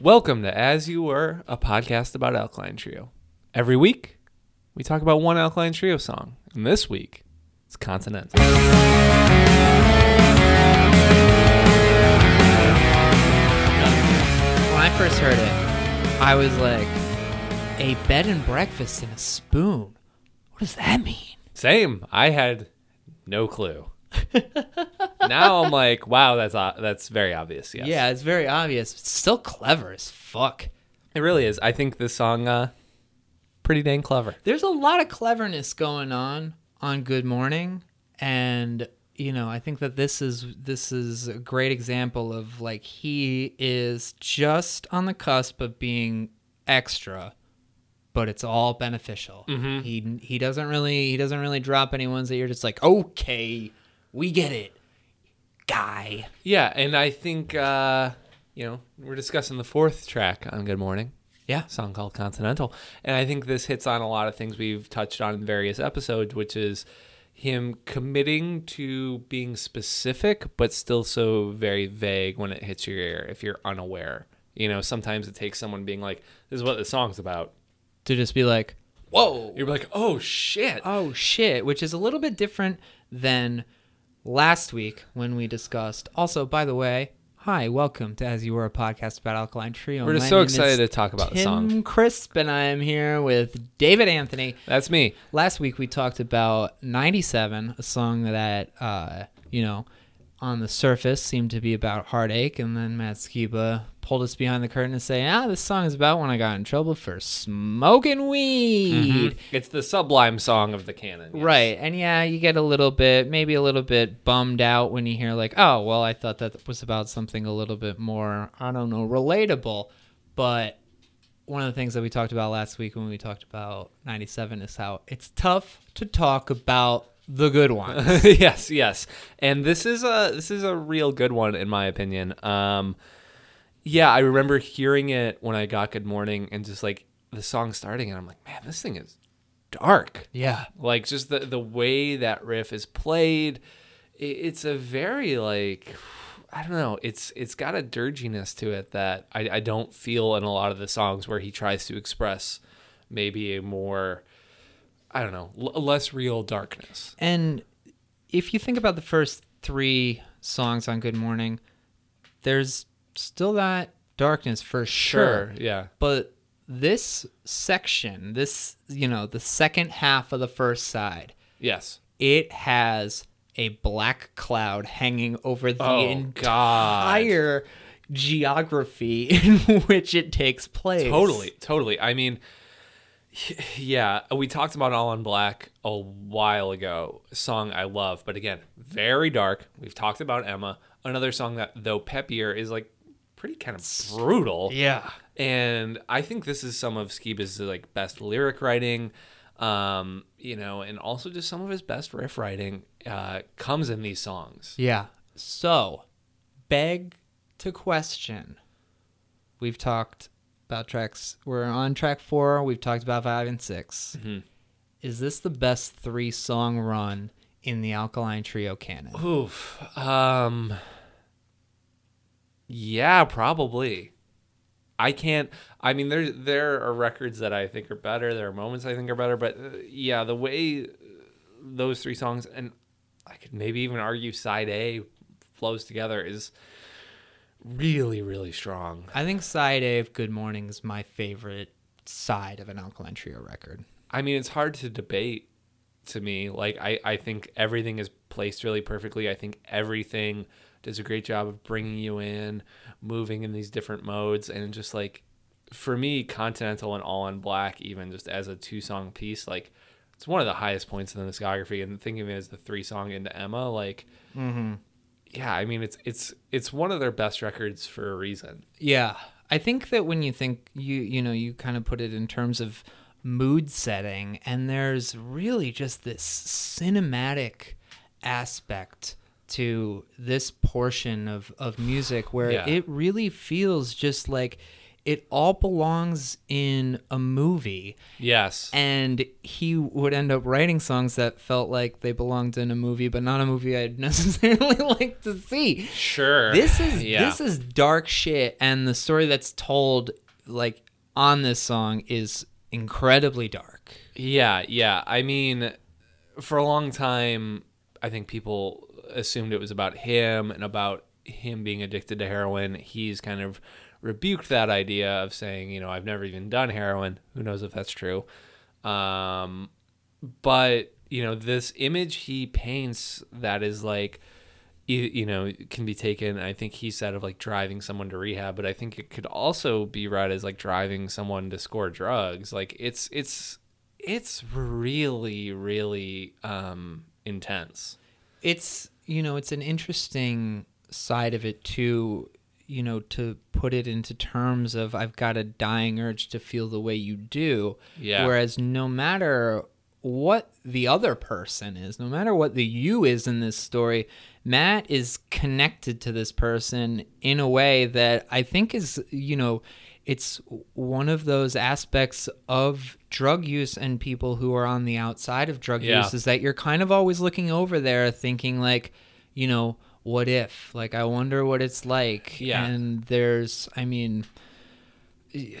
Welcome to As You Were, a podcast about Alkaline Trio. Every week, we talk about one Alkaline Trio song. And this week, it's Continental. When I first heard it, I was like, a bed and breakfast and a spoon. What does that mean? Same. I had no clue. now I'm like, wow, that's o- that's very obvious. Yes. Yeah, it's very obvious. It's still clever as fuck. it really is. I think this song, uh, pretty dang clever. There's a lot of cleverness going on on Good Morning, and you know, I think that this is this is a great example of like he is just on the cusp of being extra, but it's all beneficial. He he doesn't really he doesn't really drop any ones that you're just like, okay, we get it, guy. Yeah, and I think uh, you know we're discussing the fourth track on Good Morning. Yeah. song called Continental, and I think this hits on a lot of things we've touched on in various episodes, which is him committing to being specific, but still so very vague when it hits your ear if you're unaware. You know, sometimes it takes someone being like, "This is what the song's about." To just be like, whoa, You're like, "Oh shit!" oh shit, which is a little bit different than last week when we discussed. Also, by the way, hi, welcome to As You Were, a podcast about Alkaline Trio. We're just My so excited to talk about the Tim song. Crisp, and I am here with David Anthony. That's me. Last week we talked about 97, a song that, uh, you know, on the surface seemed to be about heartache, and then Matt Skiba pulled us behind the curtain and say, ah, this song is about when I got in trouble for smoking weed. It's the sublime song of the canon. yes. Right. And yeah, you get a little bit, maybe a little bit bummed out when you hear, like, oh, well, I thought that was about something a little bit more, I don't know, relatable. But one of the things that we talked about last week when we talked about 97 is how it's tough to talk about the good ones. yes, yes. And this is a this is a real good one in my opinion. Um yeah, I remember hearing it when I got Good Morning and just like the song starting and I'm like, man, this thing is dark. yeah. Like just the the way that riff is played, i- it's a very like I don't know. It's it's got a dirginess to it that I, I don't feel in a lot of the songs where he tries to express maybe a more I don't know l- less real darkness. And if you think about the first three songs on Good Morning, there's still that darkness for sure. yeah. But this section, this, you know, the second half of the first side, Yes. it has a black cloud hanging over the Oh, God. entire geography in which it takes place. Totally, totally. I mean, yeah, we talked about All in Black a while ago. Song I love, but again, very dark. We've talked about Emma, another song that though peppier is like pretty kind of brutal. Yeah. And I think this is some of Skiba's like best lyric writing, um, you know, and also just some of his best riff writing uh, comes in these songs. Yeah. So, beg to question. We've talked about tracks. We're on track four. We've talked about five and 6 Mm-hmm. Is this the best three song run in the Alkaline Trio canon? Oof. Um. Yeah, probably. I can't. I mean, there there are records that I think are better. There are moments I think are better, but uh, yeah, the way those three songs and I could maybe even argue side A flows together is really really strong. I think side A of Good Morning is my favorite side of an Alkaline Trio record. I mean, it's hard to debate to me. Like, I, I think everything is placed really perfectly. I think everything does a great job of bringing you in, moving in these different modes. And just like, for me, Continental and All in Black, even just as a two song piece, like, it's one of the highest points in the discography. And thinking of it as the three song into Emma, like, mm-hmm. Yeah, I mean, it's, it's, it's one of their best records for a reason. Yeah. I think that when you think you you know you kind of put it in terms of mood setting and there's really just this cinematic aspect to this portion of of music where Yeah. it really feels just like it all belongs in a movie Yes. and he would end up writing songs that felt like they belonged in a movie but not a movie I'd necessarily like to see. Sure. This is yeah. this is dark shit and the story that's told like on this song is incredibly dark. Yeah, yeah. I mean, for a long time, I think people assumed it was about him and about him being addicted to heroin. He's kind of rebuked that idea of saying, you know, I've never even done heroin. Who knows if that's true? Um, but you know, this image he paints that is like, you, you know, can be taken. I think he said of like driving someone to rehab, but I think it could also be read as like driving someone to score drugs. Like it's it's it's really really um intense. It's you know, it's an interesting side of it too, you know, to put it into terms of I've got a dying urge to feel the way you do. Yeah. Whereas no matter what the other person is, no matter what the you is in this story, Matt is connected to this person in a way that I think is, you know, it's one of those aspects of drug use and people who are on the outside of drug Yeah. use is that you're kind of always looking over there thinking like, you know, what if? Like I wonder what it's like. Yeah. And there's I mean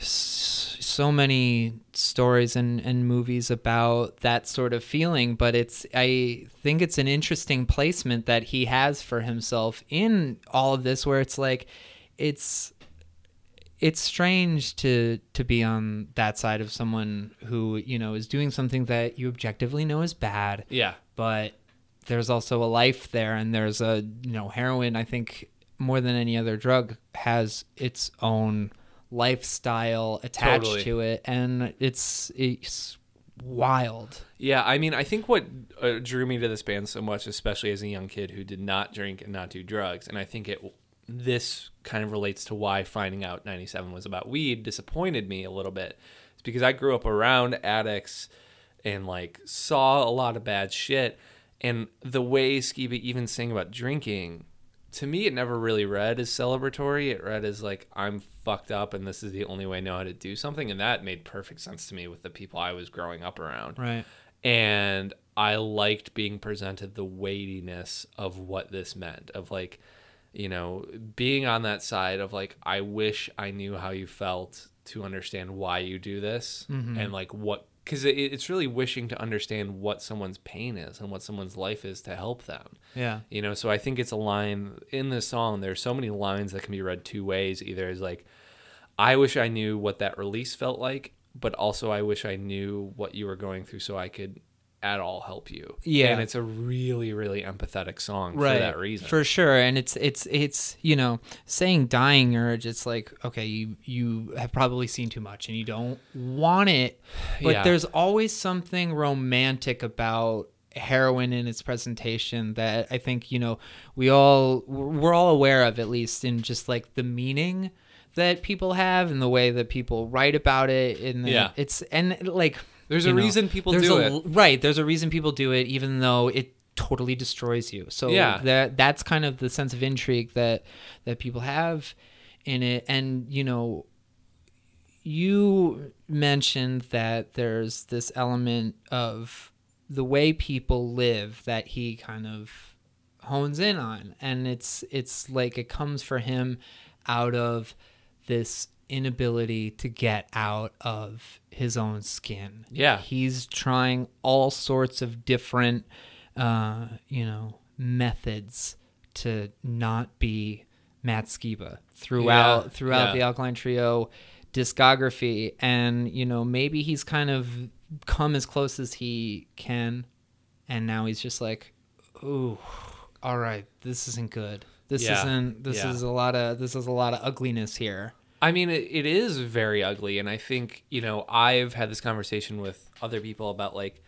so many stories and, and movies about that sort of feeling but it's i think it's an interesting placement that he has for himself in all of this where it's like it's it's strange to to be on that side of someone who you know is doing something that you objectively know is bad Yeah. but there's also a life there and there's a you know heroin i think more than any other drug has its own lifestyle attached Totally. to it and it's it's wild Yeah, I mean, I think what uh, drew me to this band so much, especially as a young kid who did not drink and not do drugs, and I think it this kind of relates to why finding out 97 was about weed disappointed me a little bit. It's because I grew up around addicts and like saw a lot of bad shit, and the way Skiba even sang about drinking. To me, it never really read as celebratory. It read as like I'm fucked up, and this is the only way I know how to do something, and that made perfect sense to me with the people I was growing up around right and I liked being presented the weightiness of what this meant of like you know being on that side of like I wish I knew how you felt to understand why you do this mm-hmm. and like what because it, it's really wishing to understand what someone's pain is and what someone's life is to help them. Yeah. You know so i think it's a line in this song there's so many lines that can be read two ways. Either as like i wish i knew what that release felt like but also i wish i knew what you were going through so i could at all help you Yeah. and it's a really really empathetic song right for that reason for sure and it's it's it's you know saying dying urge it's like okay you you have probably seen too much and you don't want it but Yeah. there's always something romantic about heroin in its presentation that i think you know we all we're all aware of at least in just like the meaning that people have and the way that people write about it and Yeah. it's and like There's a know, reason people do a- it. right there's a reason people do it even though it totally destroys you so Yeah. that that's kind of the sense of intrigue that that people have in it and you know you mentioned that there's this element of the way people live that he kind of hones in on and it's it's like it comes for him out of this inability to get out of his own skin. Yeah. he's trying all sorts of different uh you know methods to not be Matt Skiba throughout Yeah, throughout yeah. the Alkaline Trio discography. And you know maybe he's kind of come as close as he can. And now he's just like ooh all right this isn't good. This Yeah, isn't this is a lot of this is a lot of ugliness here I mean, it, it is very ugly, and I think you know I've had this conversation with other people about like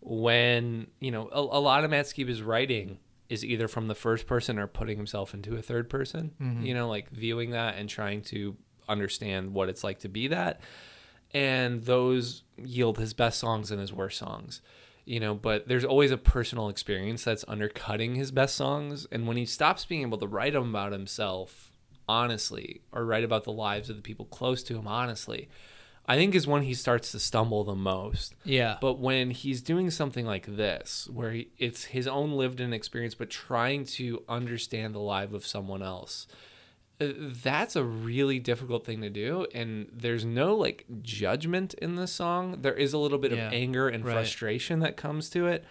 when you know a, a lot of Matt Skiba's writing is either from the first person or putting himself into a third person. Mm-hmm. You know, like viewing that and trying to understand what it's like to be that, and those yield his best songs and his worst songs. You know, but there's always a personal experience that's undercutting his best songs, and when he stops being able to write them about himself honestly or write about the lives of the people close to him honestly, I think is when he starts to stumble the most. Yeah. But when he's doing something like this, where he, it's his own lived in experience, but trying to understand the life of someone else, uh, that's a really difficult thing to do. And there's no like judgment in this song. There is a little bit Yeah. of anger and Right. frustration that comes to it,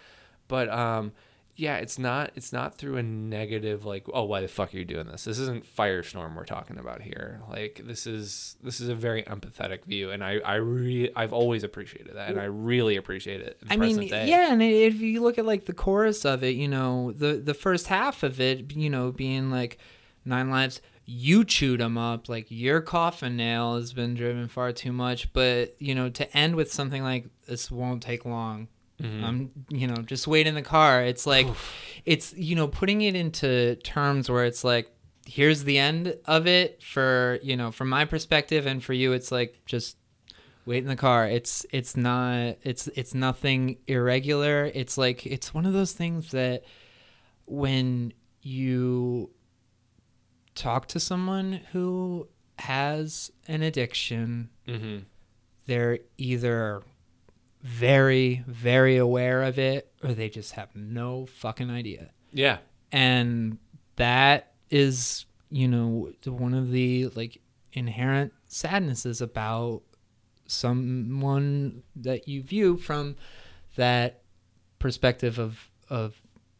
but um, yeah, it's not it's not through a negative like oh why the fuck are you doing this? This isn't Firestorm we're talking about here. Like this is this is a very empathetic view, and I I re- I've always appreciated that, and I really appreciate it. In the I mean, day. yeah, and if you look at like the chorus of it, you know, the the first half of it, you know, being like nine lives, you chewed them up, like your coffin nail has been driven far too much, but you know, to end with something like this won't take long. Mm-hmm. I'm, you know, just wait in the car. It's like, it's you know, putting it into terms where it's like, here's the end of it for you know, from my perspective, and for you, it's like just wait in the car it's it's not it's it's nothing irregular it's like it's one of those things that when you talk to someone who has an addiction Mm-hmm. they're either very very aware of it or they just have no fucking idea Yeah. and that is you know one of the like inherent sadnesses about someone that you view from that perspective of of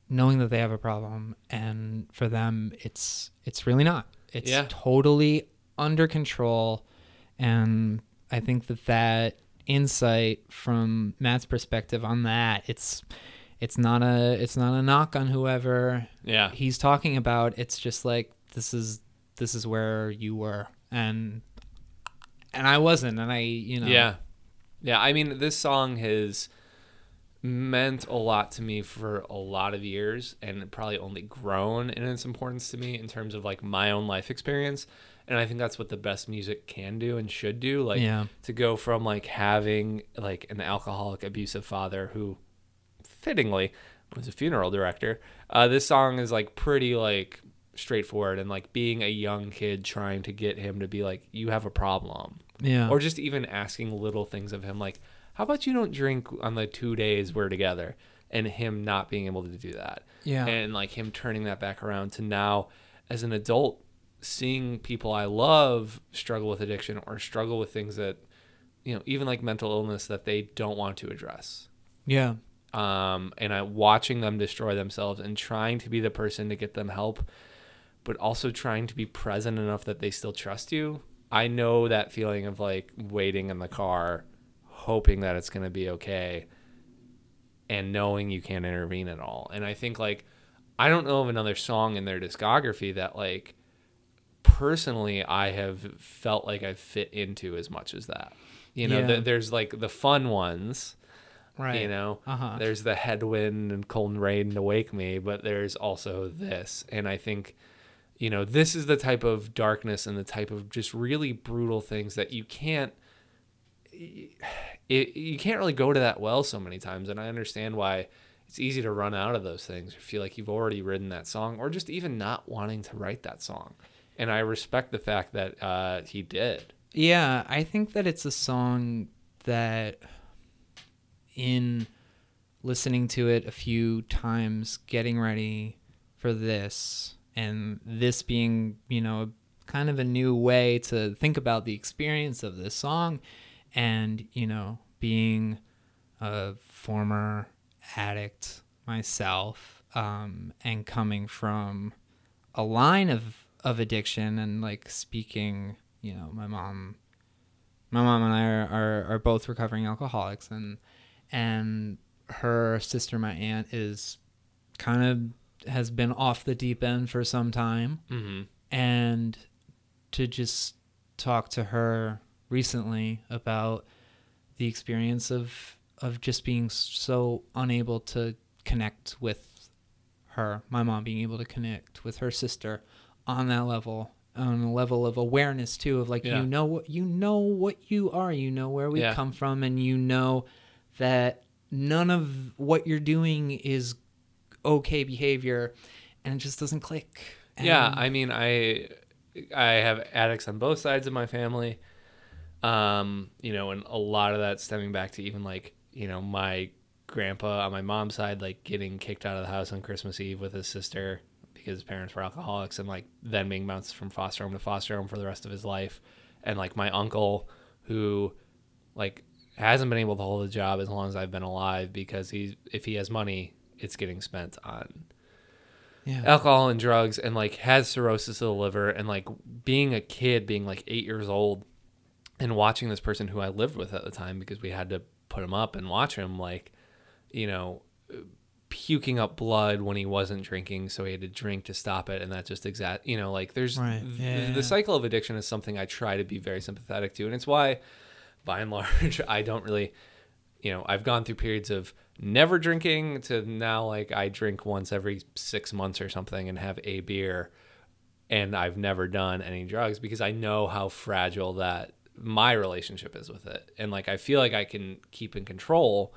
knowing that they have a problem and for them it's it's really not it's Yeah. totally under control and i think that that insight from matt's perspective on that it's it's not a it's not a knock on whoever Yeah. he's talking about it's just like this is this is where you were and and I wasn't and I you know Yeah. Yeah. I mean, this song has meant a lot to me for a lot of years and probably only grown in its importance to me in terms of like my own life experience. And I think that's what the best music can do and should do. Like Yeah. to go from like having like an alcoholic abusive father who fittingly was a funeral director. Uh, this song is like pretty like straightforward and like being a young kid trying to get him to be like you have a problem yeah or just even asking little things of him like how about you don't drink on the two days we're together and him not being able to do that? Yeah. And like him turning that back around to now as an adult seeing people i love struggle with addiction or struggle with things that you know even like mental illness that they don't want to address. Yeah. Um, and I watching them destroy themselves and trying to be the person to get them help, but also trying to be present enough that they still trust you. I know that feeling of like waiting in the car, hoping that it's going to be okay, and knowing you can't intervene at all. And I think like I don't know of another song in their discography that like personally I have felt like I've fit into as much as that. You know, Yeah. th- there's like the fun ones right you know uh-huh there's the headwind and cold rain to wake me but there's also this and i think you know this is the type of darkness and the type of just really brutal things that you can't it, you can't really go to that well so many times and i understand why it's easy to run out of those things or feel like you've already written that song or just even not wanting to write that song. And i respect the fact that uh, he did. Yeah, I think that it's a song that in listening to it a few times, getting ready for this, and this being, you know, kind of a new way to think about the experience of this song, and, you know, being a former addict myself, um, and coming from a line of, of addiction and like speaking, you know, my mom my mom and I are, are, are both recovering alcoholics and and her sister, my aunt, is kind of has been off the deep end for some time. mm-hmm. And to just talk to her recently about the experience of of just being so unable to connect with her, my mom being able to connect with her sister on that level, on a level of awareness too, of like Yeah. you know what you know what you are, you know where we Yeah. come from, and you know that none of what you're doing is okay behavior, and it just doesn't click. Yeah, I mean, I I have addicts on both sides of my family. Um, you know, and a lot of that stemming back to even like, you know, my grandpa on my mom's side, like getting kicked out of the house on Christmas Eve with his sister because his parents were alcoholics and like then being bounced from foster home to foster home for the rest of his life. And like my uncle who like hasn't been able to hold a job as long as I've been alive because he's if he has money, it's getting spent on Yeah. alcohol and drugs and like has cirrhosis of the liver and like being a kid being like eight years old and watching this person who i lived with at the time because we had to put him up and watch him like you know puking up blood when he wasn't drinking so he had to drink to stop it and that just exact you know like there's Right. Yeah. the cycle of addiction is something i try to be very sympathetic to and it's why by and large i don't really you know i've gone through periods of never drinking to now like i drink once every six months or something and have a beer and i've never done any drugs because i know how fragile that my relationship is with it and like i feel like i can keep in control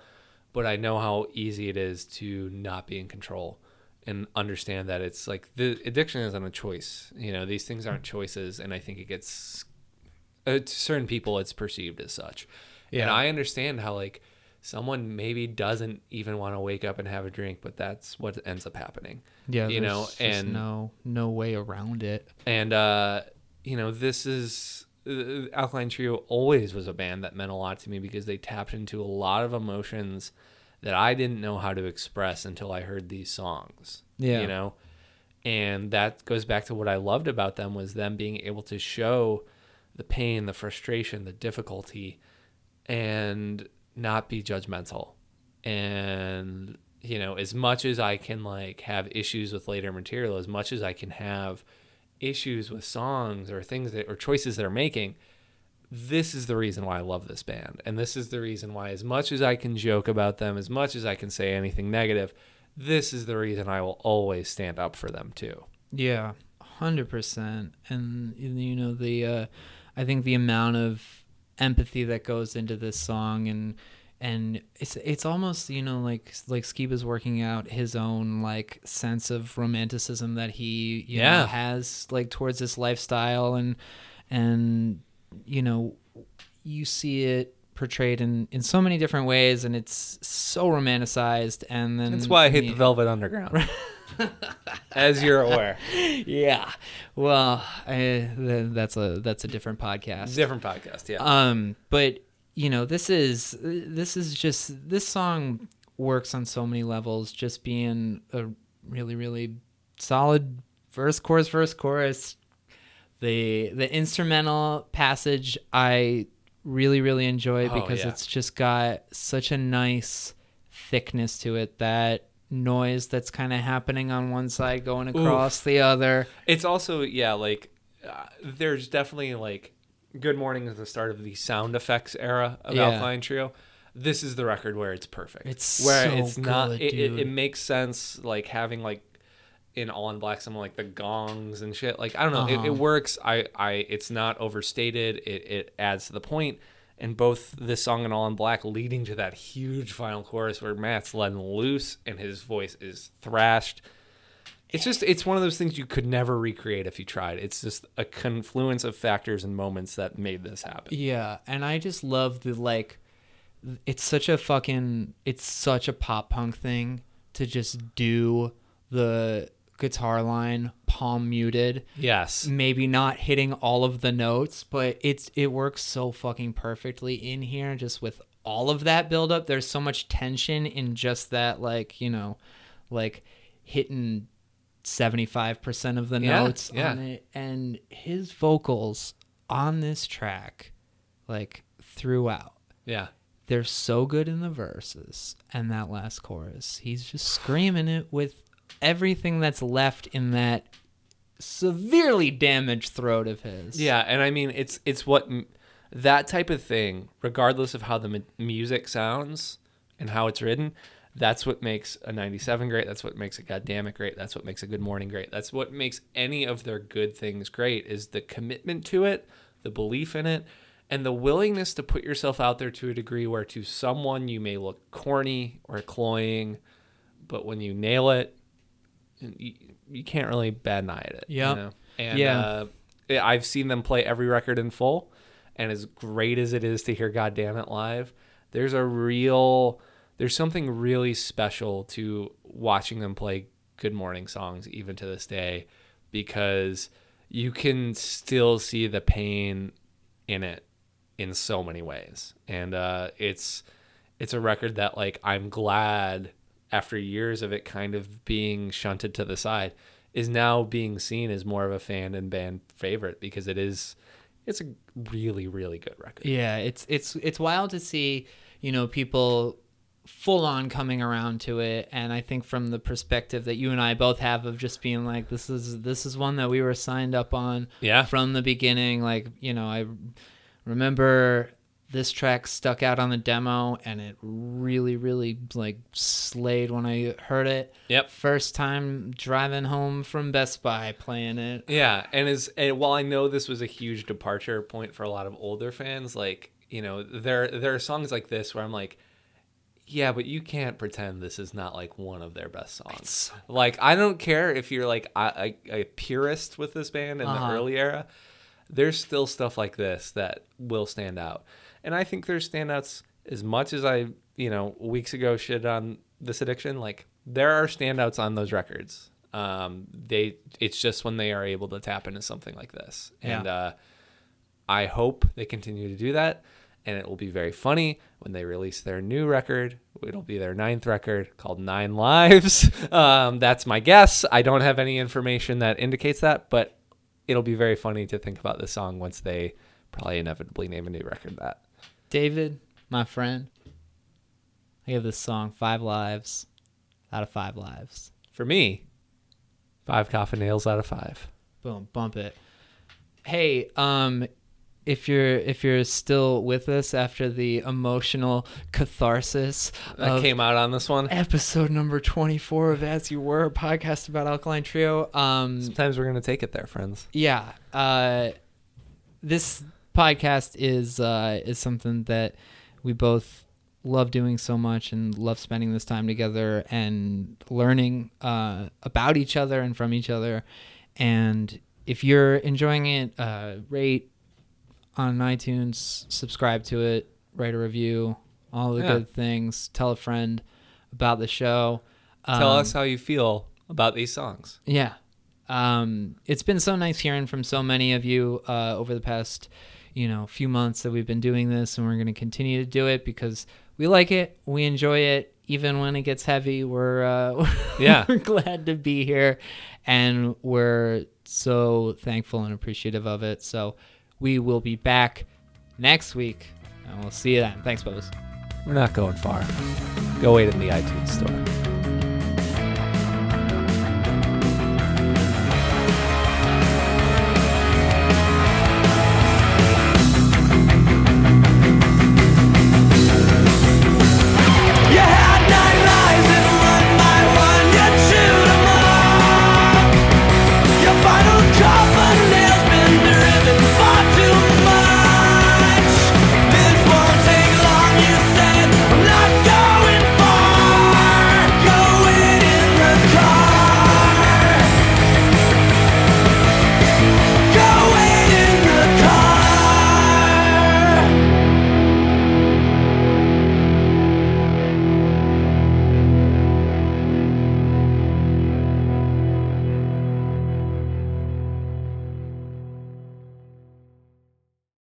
but i know how easy it is to not be in control and understand that it's like the addiction isn't a choice you know these things aren't choices and i think it gets uh, to certain people it's perceived as such Yeah. and i understand how like someone maybe doesn't even want to wake up and have a drink but that's what ends up happening Yeah, you know and no no way around it. and uh you know this is uh, alkaline trio always was a band that meant a lot to me because they tapped into a lot of emotions that i didn't know how to express until i heard these songs Yeah. you know and that goes back to what i loved about them was them being able to show the pain the frustration the difficulty and not be judgmental and you know as much as i can like have issues with later material as much as i can have issues with songs or things that or choices they're making this is the reason why i love this band and this is the reason why as much as i can joke about them as much as i can say anything negative this is the reason i will always stand up for them too Yeah, hundred percent. And you know the, uh, I think the amount of empathy that goes into this song, and and it's it's almost you know like like Skiba's working out his own like sense of romanticism that he you Yeah. know, has like towards this lifestyle, and and you know you see it portrayed in in so many different ways, and it's so romanticized, and then that's why i hate the velvet underground as you're aware yeah. Well, I, that's a that's a different podcast. different podcast yeah Um, but you know, this is this is just this song works on so many levels. Just being a really really solid verse, chorus, verse, chorus. The the instrumental passage I really really enjoy Oh, because yeah. it's just got such a nice thickness to it that noise that's kind of happening on one side going across the other It's also yeah, like uh, there's definitely like Good Morning is the start of the sound effects era of Yeah. Alkaline Trio. This is the record where it's perfect. It's where so it's not. good, It, it, dude. it makes sense like having like in All in Black some like the gongs and shit. Like I don't know, it, Uh-huh. it works. I I it's not overstated. It it adds to the point. And both this song and All in Black leading to that huge final chorus where Matt's letting loose and his voice is thrashed it's just it's one of those things you could never recreate if you tried. It's just a confluence of factors and moments that made this happen. Yeah, and I just love the like it's such a fucking it's such a pop punk thing to just do the guitar line palm muted, yes. Maybe not hitting all of the notes, but it's it works so fucking perfectly in here just with all of that build up. There's so much tension in just that like, you know, like hitting 75% of the Yeah, notes yeah. on it and his vocals on this track like throughout. Yeah. They're so good in the verses and that last chorus. He's just screaming it with everything that's left in that severely damaged throat of his. Yeah and i mean it's it's what m- that type of thing regardless of how the mu- music sounds and how it's written that's what makes a 97 great that's what makes a goddamn it great that's what makes a good morning great that's what makes any of their good things great is the commitment to it the belief in it and the willingness to put yourself out there to a degree where to someone you may look corny or cloying but when you nail it you, you can't really bad eye at it Yeah. you know? and Yeah. uh, I've seen them play every record in full, and as great as it is to hear Goddamn It" live, there's a real there's something really special to watching them play Good Morning songs even to this day because you can still see the pain in it in so many ways. And uh, it's it's a record that like I'm glad after years of it kind of being shunted to the side is now being seen as more of a fan and band favorite because it is it's a really really good record. Yeah, it's it's it's wild to see, you know, people full on coming around to it and I think from the perspective that you and I both have of just being like this is this is one that we were signed up on Yeah. from the beginning like, you know, I remember this track stuck out on the demo and it really really like slayed when I heard it. Yep. First time driving home from Best Buy playing it. Yeah, and as and while I know this was a huge departure point for a lot of older fans, like you know, there there are songs like this where I'm like, yeah, but you can't pretend this is not like one of their best songs. like I don't care if you're like a, a, a purist with this band in Uh-huh. the early era. There's still stuff like this that will stand out, and I think there's standouts as much as I you know weeks ago shit on this addiction. Like there are standouts on those records. Um, they it's just when they are able to tap into something like this, and Yeah. uh, I hope they continue to do that. And it will be very funny when they release their new record. It'll be their ninth record called Nine Lives. Um, that's my guess. I don't have any information that indicates that, but it'll be very funny to think about this song once they probably inevitably name a new record that. David, my friend, I give this song five lives out of five lives. For me, five coffin nails out of five. Boom, bump it. Hey, um, if you're if you're still with us after the emotional catharsis That came out on this one. episode number twenty four of As You Were, a podcast about Alkaline Trio, um, Sometimes we're gonna take it there, friends. yeah uh this podcast is uh is something that we both love doing so much and love spending this time together and learning uh about each other and from each other and if you're enjoying it uh rate on iTunes subscribe to it write a review all the Yeah. good things tell a friend about the show Tell Um, us how you feel about these songs. yeah. Um, it's been so nice hearing from so many of you uh, over the past, you know, few months that we've been doing this, and we're going to continue to do it because we like it, we enjoy it, even when it gets heavy. We're uh, Yeah. we're glad to be here, and we're so thankful and appreciative of it. So we will be back next week, and we'll see you then. Thanks, Bose. We're not going far. Go wait in the iTunes store.